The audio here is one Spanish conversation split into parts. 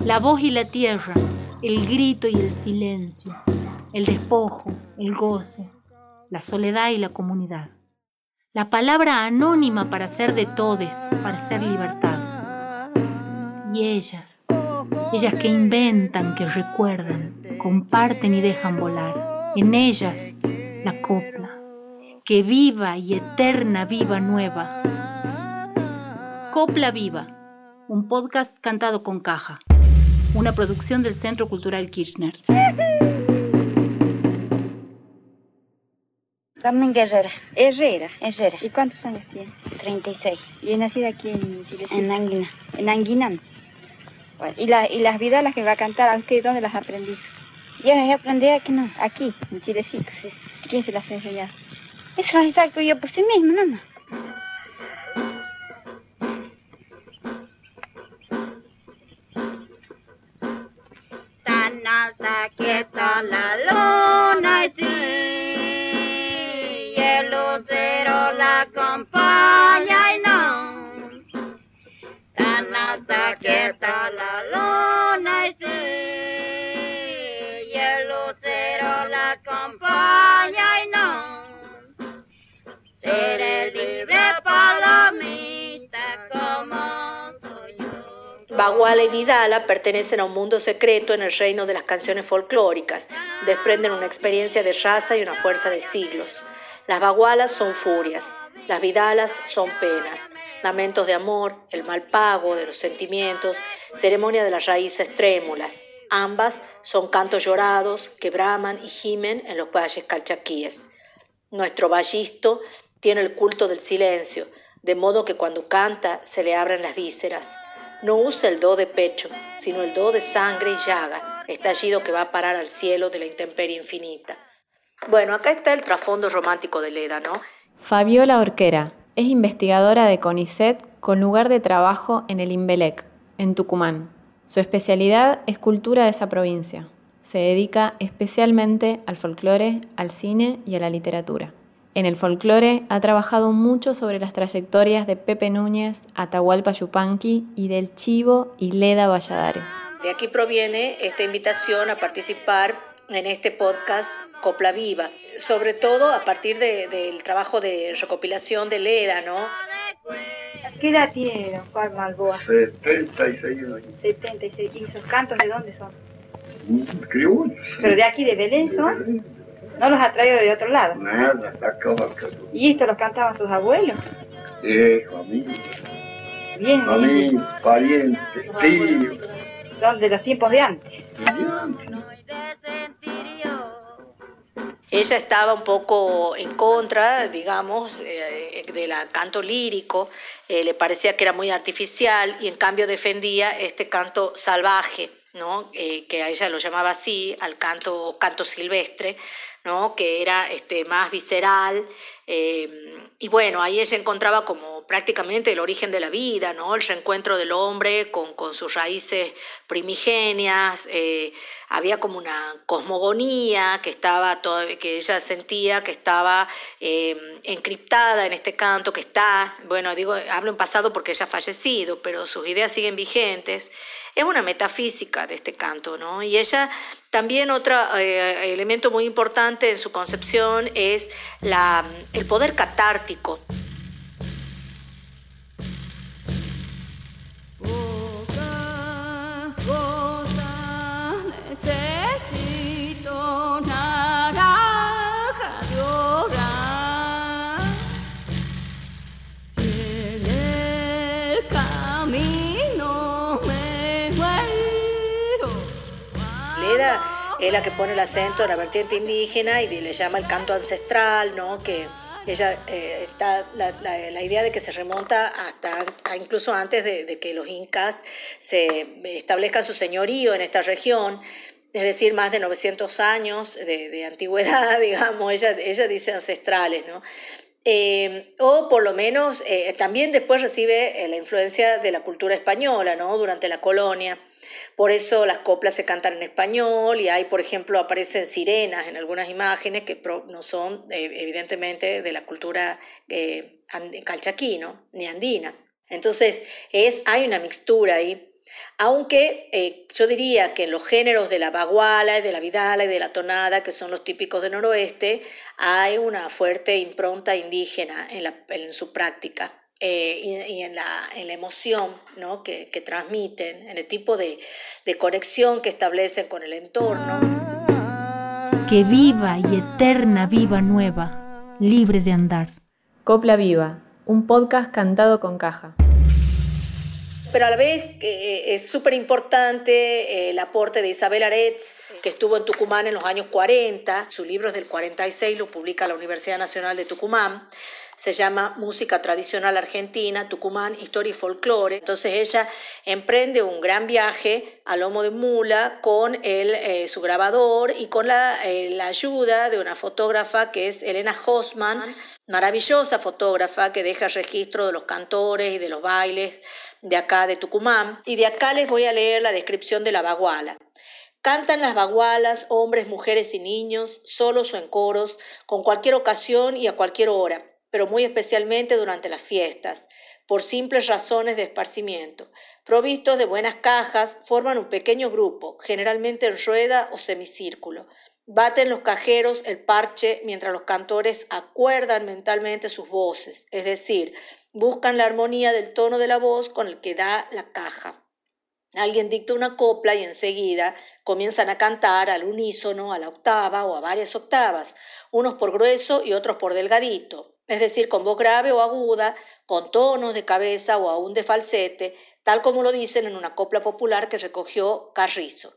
La voz y la tierra, el grito y el silencio, el despojo, el goce, la soledad y la comunidad. La palabra anónima para ser de todes, para ser libertad. Y ellas, ellas que inventan, que recuerdan, comparten y dejan volar. En ellas la copla, que viva y eterna viva nueva. Copla Viva, un podcast cantado con caja, una producción del Centro Cultural Kirchner. Carmen Guerrera. Herrera. Herrera. ¿Y cuántos años tiene? 36. ¿Y es nacida aquí en Chile? En Anguina. En Anguinam. Bueno, ¿y, la, ¿Y las vidalas que va a cantar a usted dónde las aprendí? Yo las aprendí aquí, ¿no? Aquí, en Chilecito. Sí. ¿Quién se las ha enseñado? Eso las saco yo por sí mismo, nomás. La Baguala y Vidala pertenecen a un mundo secreto en el reino de las canciones folclóricas. Desprenden una experiencia de raza y una fuerza de siglos. Las bagualas son furias, las vidalas son penas, lamentos de amor, el mal pago de los sentimientos, ceremonia de las raíces trémulas. Ambas son cantos llorados que braman y gimen en los valles calchaquíes. Nuestro vallisto tiene el culto del silencio, de modo que cuando canta se le abren las vísceras. No usa el do de pecho, sino el do de sangre y llaga, estallido que va a parar al cielo de la intemperie infinita. Bueno, acá está el trasfondo romántico de Leda, ¿no? Fabiola Orquera es investigadora de CONICET con lugar de trabajo en el Imbelec, en Tucumán. Su especialidad es cultura de esa provincia. Se dedica especialmente al folclore, al cine y a la literatura. En el folclore ha trabajado mucho sobre las trayectorias de Pepe Núñez, Atahualpa Yupanqui y del Chivo y Leda Valladares. De aquí proviene esta invitación a participar en este podcast Copla Viva, sobre todo a partir de- del trabajo de recopilación de Leda, ¿no? ¿Qué edad tiene don Juan Malboa? 76 años. 76. ¿Y esos cantos de dónde son? Criollos. ¿Pero de aquí, de Belén son? ¿No los ha traído de otro lado? Nada. ¿Y esto los cantaban sus abuelos? Eh, familia, Bien, familia, parientes, tíos. Son de los tiempos de antes. Ella estaba un poco en contra, digamos, eh, del canto lírico, eh, le parecía que era muy artificial y en cambio defendía este canto salvaje, ¿no? Eh, que a ella lo llamaba así, al canto, canto silvestre, ¿no? que era este, más visceral. eh, y bueno, ahí ella encontraba como prácticamente el origen de la vida, ¿no? el reencuentro del hombre con, sus raíces primigenias. eh, había como una cosmogonía que, estaba todo- que ella sentía que estaba eh, encriptada en este canto, que está, bueno, digo, hablo en pasado porque ella ha fallecido, pero sus ideas siguen vigentes. Es una metafísica de este canto, ¿no? Y ella también otro eh, elemento muy importante en su concepción es la, el poder catártico. Es la que pone el acento en la vertiente indígena y le llama el canto ancestral, ¿no? Que ella eh, está la, la- la idea de que se remonta hasta a incluso antes de, de que los incas se establezcan su señorío en esta región. Es decir, más de 900 años de, de antigüedad, digamos, ella, ella dice ancestrales, ¿no? Eh, o por lo menos eh, también después recibe eh, la influencia de la cultura española, ¿no? Durante la colonia. Por eso las coplas se cantan en español y hay, por ejemplo, aparecen sirenas en algunas imágenes que no son eh, evidentemente de la cultura eh, and- calchaquí, ¿no? ni andina. Entonces es, hay una mixtura ahí. Aunque eh, yo diría que en los géneros de la baguala, de la vidala y de la tonada, que son los típicos del noroeste, hay una fuerte impronta indígena en, su práctica. Eh, y, en, la, emoción ¿no? que, transmiten, en el tipo de, de conexión que establecen con el entorno. Que viva y eterna viva nueva, libre de andar. Copla Viva, un podcast cantado con caja pero a la vez eh, es súper importante eh, el aporte de Isabel Aretz, que estuvo en Tucumán en los años 40. Su libro es del 46, lo publica la Universidad Nacional de Tucumán. Se llama Música Tradicional Argentina, Tucumán, Historia y Folclore. Entonces ella emprende un gran viaje a lomo de mula con el, eh, su grabador y con la, la ayuda de una fotógrafa que es Elena Hossman, maravillosa fotógrafa que deja registro de los cantores y de los bailes de acá de Tucumán, y de acá les voy a leer la descripción de la baguala. Cantan las bagualas hombres, mujeres y niños, solos o en coros, con cualquier ocasión y a cualquier hora, pero muy especialmente durante las fiestas, por simples razones de esparcimiento. Provistos de buenas cajas, forman un pequeño grupo, generalmente en rueda o semicírculo. Baten los cajeros el parche mientras los cantores acuerdan mentalmente sus voces, es decir, buscan la armonía del tono de la voz con el que da la caja. Alguien dicta una copla y enseguida comienzan a cantar al unísono, a la octava o a varias octavas, unos por grueso y otros por delgadito, es decir, con voz grave o aguda, con tonos de cabeza o aún de falsete, tal como lo dicen en una copla popular que recogió Carrizo.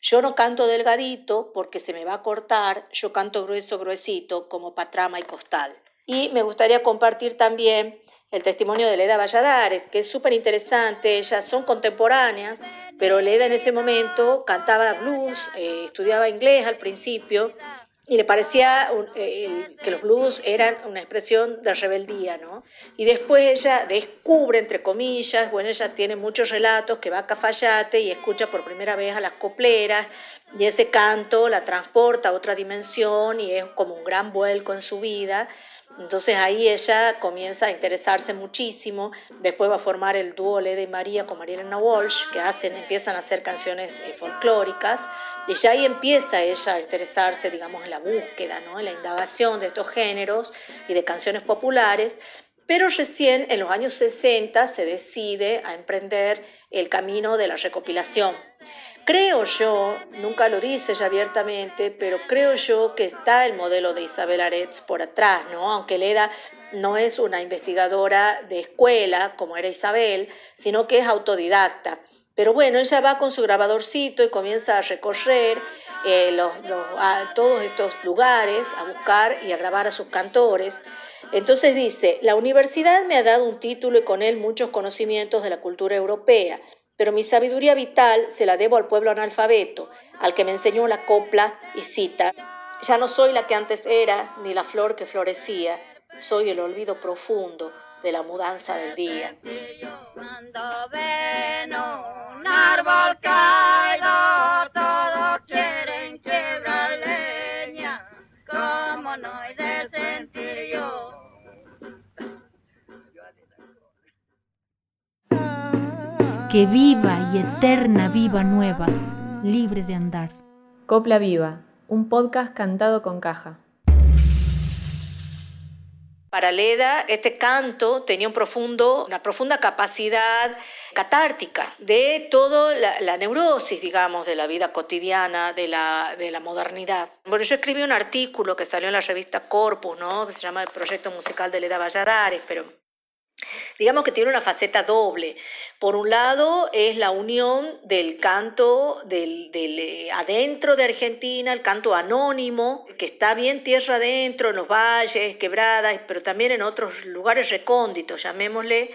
Yo no canto delgadito porque se me va a cortar, yo canto grueso, gruesito, como patrama y costal. Y me gustaría compartir también el testimonio de Leda Valladares, que es súper interesante. Ellas son contemporáneas, pero Leda en ese momento cantaba blues, eh, estudiaba inglés al principio y le parecía que los blues eran una expresión de rebeldía, ¿no? Y después ella descubre, entre comillas, bueno, ella tiene muchos relatos que va a Cafayate y escucha por primera vez a las copleras y ese canto la transporta a otra dimensión y es como un gran vuelco en su vida. Entonces ahí ella comienza a interesarse muchísimo, después va a formar el dúo Leda y María con Marielena Walsh, que hacen, empiezan a hacer canciones eh, folclóricas, y ya ahí empieza ella a interesarse, digamos, en la búsqueda, ¿no? en la indagación de estos géneros y de canciones populares, pero recién en los años 60 se decide a emprender el camino de la recopilación. Creo yo, nunca lo dice ella abiertamente, pero creo yo que está el modelo de Isabel Aretz por atrás, ¿no? Aunque Leda no es una investigadora de escuela como era Isabel, sino que es autodidacta. Pero bueno, ella va con su grabadorcito y comienza a recorrer eh, todos estos lugares, a buscar y a grabar a sus cantores. Entonces dice, la universidad me ha dado un título y con él muchos conocimientos de la cultura europea pero mi sabiduría vital se la debo al pueblo analfabeto, al que me enseñó la copla y cita. Ya no soy la que antes era, ni la flor que florecía, soy el olvido profundo de la mudanza del día. Que viva y eterna viva nueva, libre de andar. Copla Viva, un podcast cantado con caja. Para Leda, este canto tenía un profundo, una profunda capacidad catártica de toda la, neurosis, digamos, de la vida cotidiana, de la, de la modernidad. Bueno, yo escribí un artículo que salió en la revista Corpus, ¿no? que se llama El proyecto musical de Leda Valladares, pero digamos que tiene una faceta doble. Por un lado es la unión del canto del, eh, adentro de Argentina, el canto anónimo, que está bien tierra adentro, en los valles, quebradas, pero también en otros lugares recónditos, llamémosle,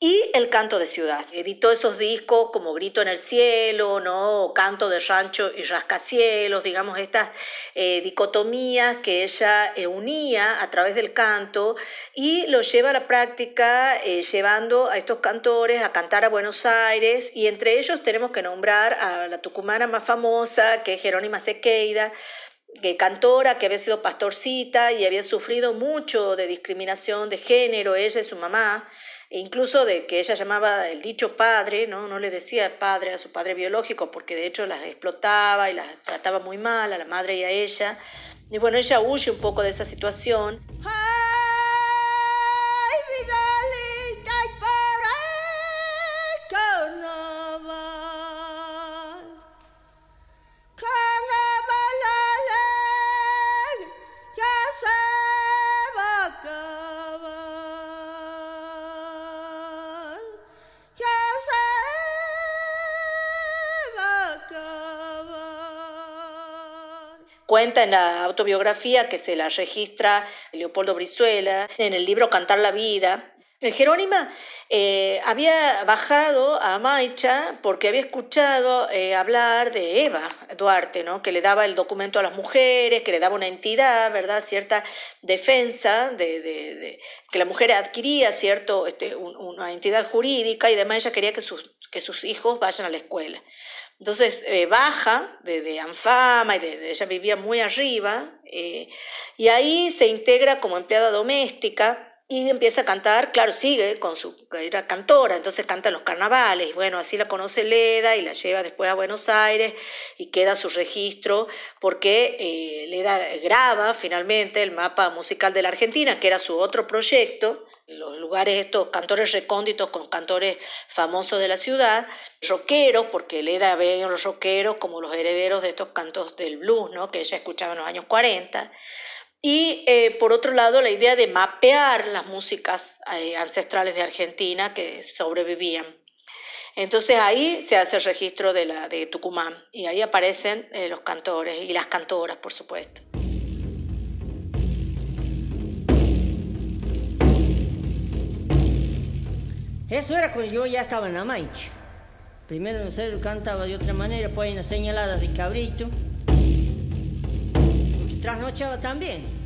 y el canto de ciudad. Editó esos discos como Grito en el Cielo, ¿no? Canto de Rancho y Rascacielos, digamos, estas eh, dicotomías que ella eh, unía a través del canto y lo lleva a la práctica eh, llevando a estos cantores a cantar a Buenos Aires y entre ellos tenemos que nombrar a la tucumana más famosa, que es Jerónima Sequeida, que cantora que había sido pastorcita y había sufrido mucho de discriminación de género, ella y su mamá. E incluso de que ella llamaba el dicho padre, ¿no? no le decía padre a su padre biológico porque de hecho las explotaba y las trataba muy mal a la madre y a ella. Y bueno, ella huye un poco de esa situación. Cuenta en la autobiografía que se la registra Leopoldo Brizuela en el libro Cantar la Vida. Jerónima eh, había bajado a Maicha porque había escuchado eh, hablar de Eva Duarte, ¿no? que le daba el documento a las mujeres, que le daba una entidad, ¿verdad? cierta defensa, de, que la mujer adquiría cierto, este, una entidad jurídica y además ella quería que sus, que sus hijos vayan a la escuela. Entonces eh, baja de, Anfama y de, ella vivía muy arriba eh, y ahí se integra como empleada doméstica y empieza a cantar, claro, sigue con su, era cantora, entonces canta en los carnavales, y bueno, así la conoce Leda y la lleva después a Buenos Aires y queda su registro porque eh, Leda graba finalmente el mapa musical de la Argentina, que era su otro proyecto, los lugares estos cantores recónditos con cantores famosos de la ciudad, rockeros, porque Leda ve a los rockeros como los herederos de estos cantos del blues, ¿no? que ella escuchaba en los años 40. Y eh, por otro lado, la idea de mapear las músicas eh, ancestrales de Argentina que sobrevivían. Entonces ahí se hace el registro de, la, de Tucumán y ahí aparecen eh, los cantores y las cantoras, por supuesto. Eso era cuando yo ya estaba en la mancha. Primero en serio cantaba de otra manera, pues en las señaladas de cabrito. Y trasnochaba también.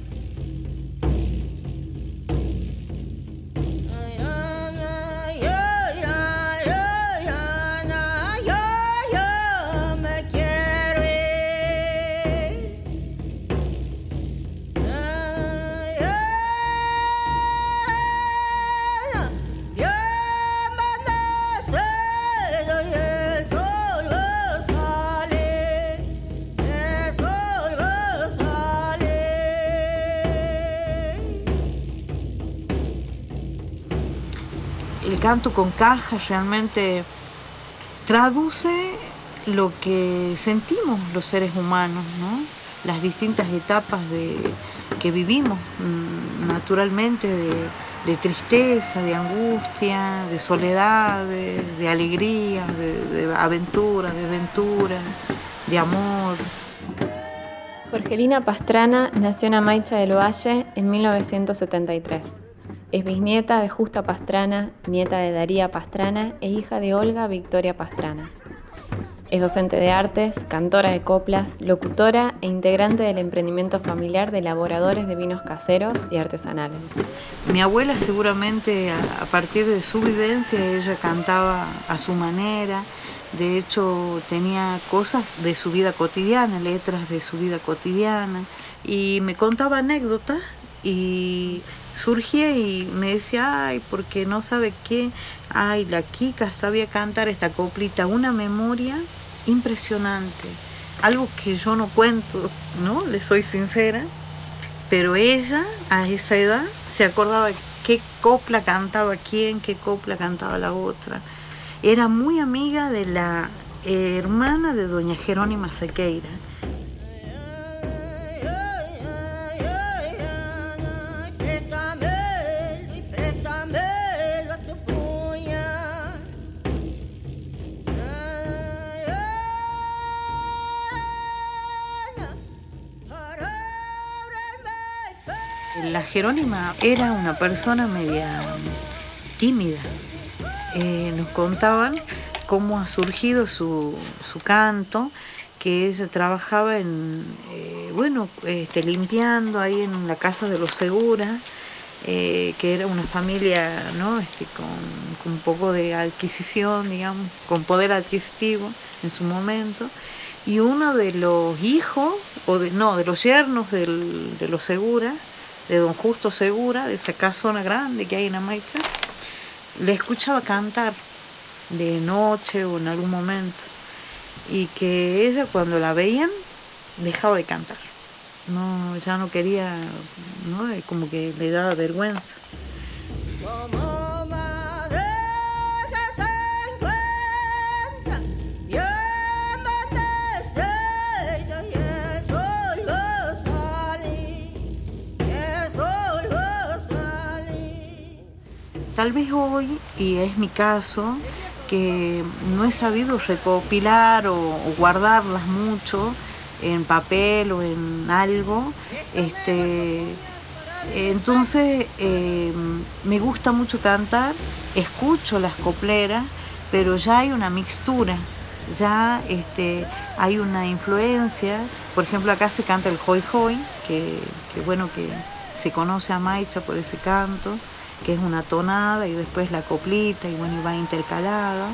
Canto con caja realmente traduce lo que sentimos los seres humanos, ¿no? las distintas etapas de, que vivimos mm, naturalmente de, tristeza, de angustia, de soledad, de, alegría, de, aventura, de aventura, de amor. Jorgelina Pastrana nació en Amaicha del Valle en 1973. Es bisnieta de Justa Pastrana, nieta de Daría Pastrana e hija de Olga Victoria Pastrana. Es docente de artes, cantora de coplas, locutora e integrante del emprendimiento familiar de elaboradores de vinos caseros y artesanales. Mi abuela seguramente a partir de su vivencia ella cantaba a su manera, de hecho tenía cosas de su vida cotidiana, letras de su vida cotidiana y me contaba anécdotas y surgía y me decía, ay, porque no sabe qué, ay, la Kika sabía cantar esta coplita, una memoria impresionante, algo que yo no cuento, ¿no? Le soy sincera, pero ella a esa edad se acordaba qué copla cantaba quién, qué copla cantaba la otra. Era muy amiga de la hermana de doña Jerónima Sequeira La Jerónima era una persona media tímida. Eh, nos contaban cómo ha surgido su, canto, que ella trabajaba en, eh, bueno, este, limpiando ahí en la casa de los Segura, eh, que era una familia ¿no? Este, con, un poco de adquisición, digamos, con poder adquisitivo en su momento. Y uno de los hijos, o de, no, de los yernos de los Segura, de don Justo Segura, de esa casona grande que hay en Amaicha, le escuchaba cantar de noche o en algún momento y que ella cuando la veían dejaba de cantar. No, ya no quería, ¿no? como que le daba vergüenza. Tal vez hoy, y es mi caso, que no he sabido recopilar o, guardarlas mucho en papel o en algo. Este, entonces eh, me gusta mucho cantar, escucho las copleras, pero ya hay una mixtura, ya este, hay una influencia. Por ejemplo, acá se canta el hoy hoy, que, que bueno que se conoce a Maicha por ese canto que es una tonada y después la coplita y bueno, y va intercalada.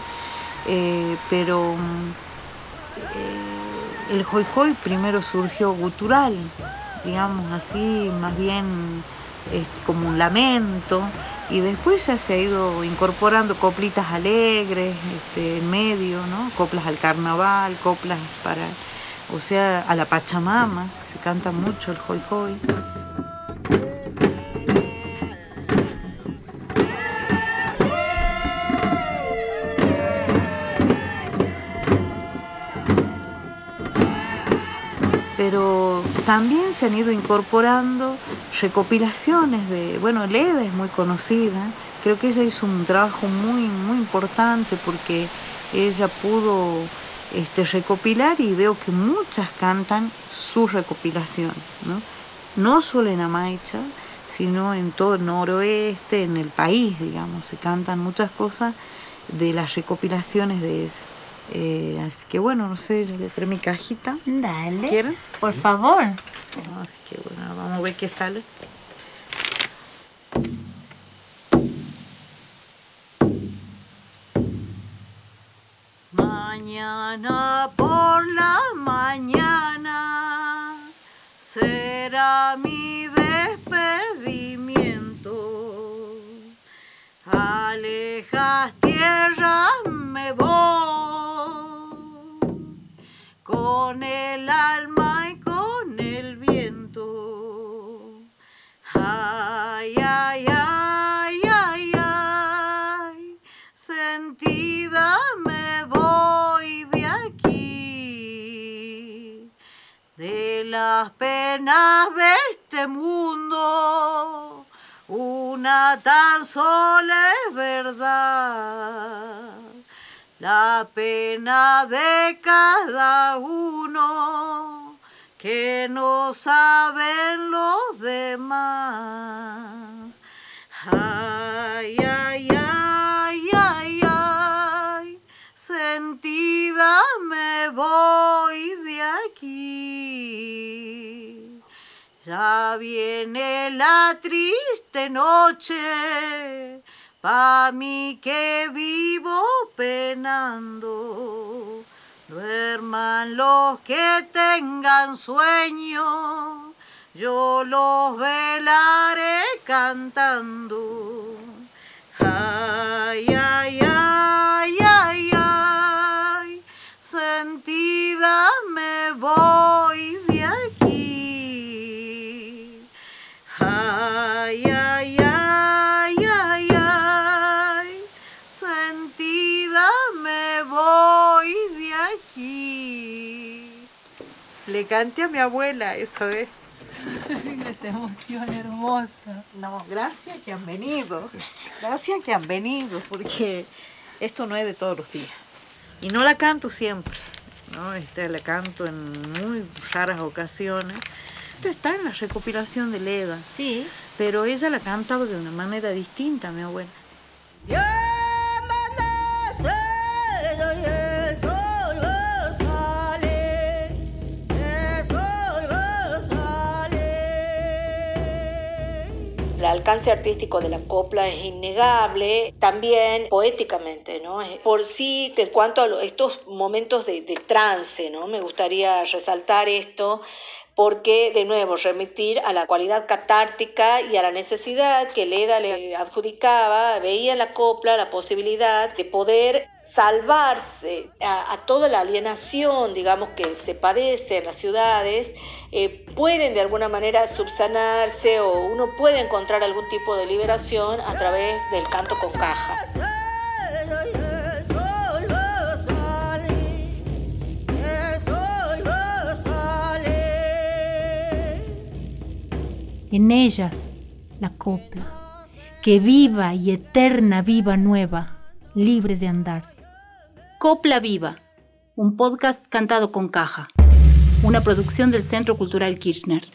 Eh, pero eh, el hoy hoy primero surgió gutural, digamos así, más bien como un lamento, y después ya se ha ido incorporando coplitas alegres este, en medio, ¿no? coplas al carnaval, coplas para, o sea, a la Pachamama, se canta mucho el hoy hoy. También se han ido incorporando recopilaciones de, bueno, Leda es muy conocida, creo que ella hizo un trabajo muy, muy importante porque ella pudo este, recopilar y veo que muchas cantan su recopilación, ¿no? no solo en Amaicha, sino en todo el noroeste, en el país, digamos, se cantan muchas cosas de las recopilaciones de ella. Eh, así que bueno, no sé, yo le trae mi cajita. Dale. ¿Quieren? Por favor. así que bueno, vamos a ver qué sale. Mañana por la mañana será mi despedimiento. Alejas tierra me voy con el alma y con el viento. Ay, ay, ay, ay, ay, sentida me voy de aquí, de las penas de este mundo. Una tan sola es verdad la pena de cada uno que no saben los demás. Ay, ay, ay, ay, ay, sentida me voy de aquí. Ya viene la triste noche pa' mí que vivo penando. Duerman los que tengan sueño, yo los velaré cantando. Ay, ay, Le cante a mi abuela eso de... Esa emoción hermosa. No, gracias que han venido. Gracias que han venido, porque esto no es de todos los días. Y no la canto siempre, ¿no? Este, la canto en muy raras ocasiones. Esto está en la recopilación de Leda. Sí. Pero ella la cantaba de una manera distinta, mi abuela. El alcance artístico de la copla es innegable, también poéticamente, ¿no? Por sí, en cuanto a estos momentos de, trance, ¿no? Me gustaría resaltar esto, porque de nuevo remitir a la cualidad catártica y a la necesidad que Leda le adjudicaba, veía en la copla la posibilidad de poder salvarse a, toda la alienación, digamos, que se padece en las ciudades, eh, pueden de alguna manera subsanarse o uno puede encontrar algún tipo de liberación a través del canto con caja. En ellas la copla, que viva y eterna viva nueva, libre de andar. Copla Viva, un podcast cantado con caja, una producción del Centro Cultural Kirchner.